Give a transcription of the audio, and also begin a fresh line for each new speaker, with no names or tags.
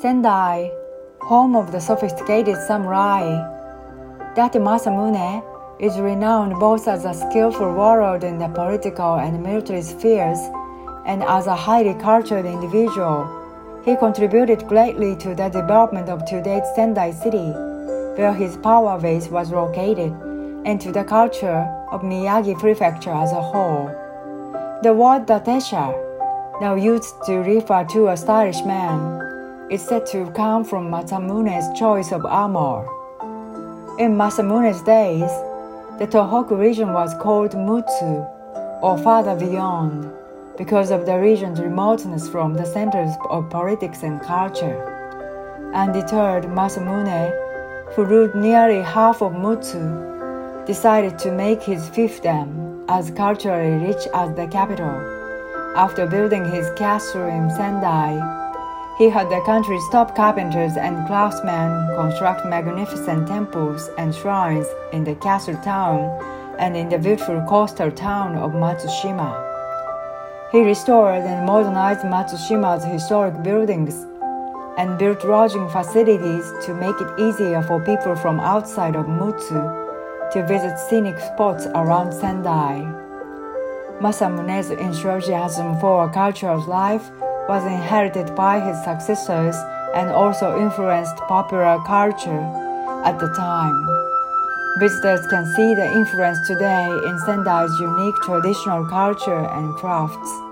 Sendai, home of the sophisticated samurai. Date Masamune is renowned both as a skillful warlord in the political and military spheres and as a highly cultured individual. He contributed greatly to the development of today's Sendai city, where his power base was located, and to the culture of Miyagi Prefecture as a whole. The word Datesha, now used to refer to a stylish man, is said to come from Masamune's choice of armor. In Masamune's days, the Tohoku region was called Mutsu, or farther beyond, because of the region's remoteness from the centers of politics and culture. Undeterred, Masamune, who ruled nearly half of Mutsu, decided to make his fiefdom as culturally rich as the capital. After building his castle in Sendai, he had the country's top carpenters and craftsmen construct magnificent temples and shrines in the castle town and in the beautiful coastal town of Matsushima. He restored and modernized Matsushima's historic buildings and built lodging facilities to make it easier for people from outside of Mutsu to visit scenic spots around Sendai. Masamune's enthusiasm for a cultural life was inherited by his successors and also influenced popular culture at the time. Visitors can see the influence today in Sendai's unique traditional culture and crafts.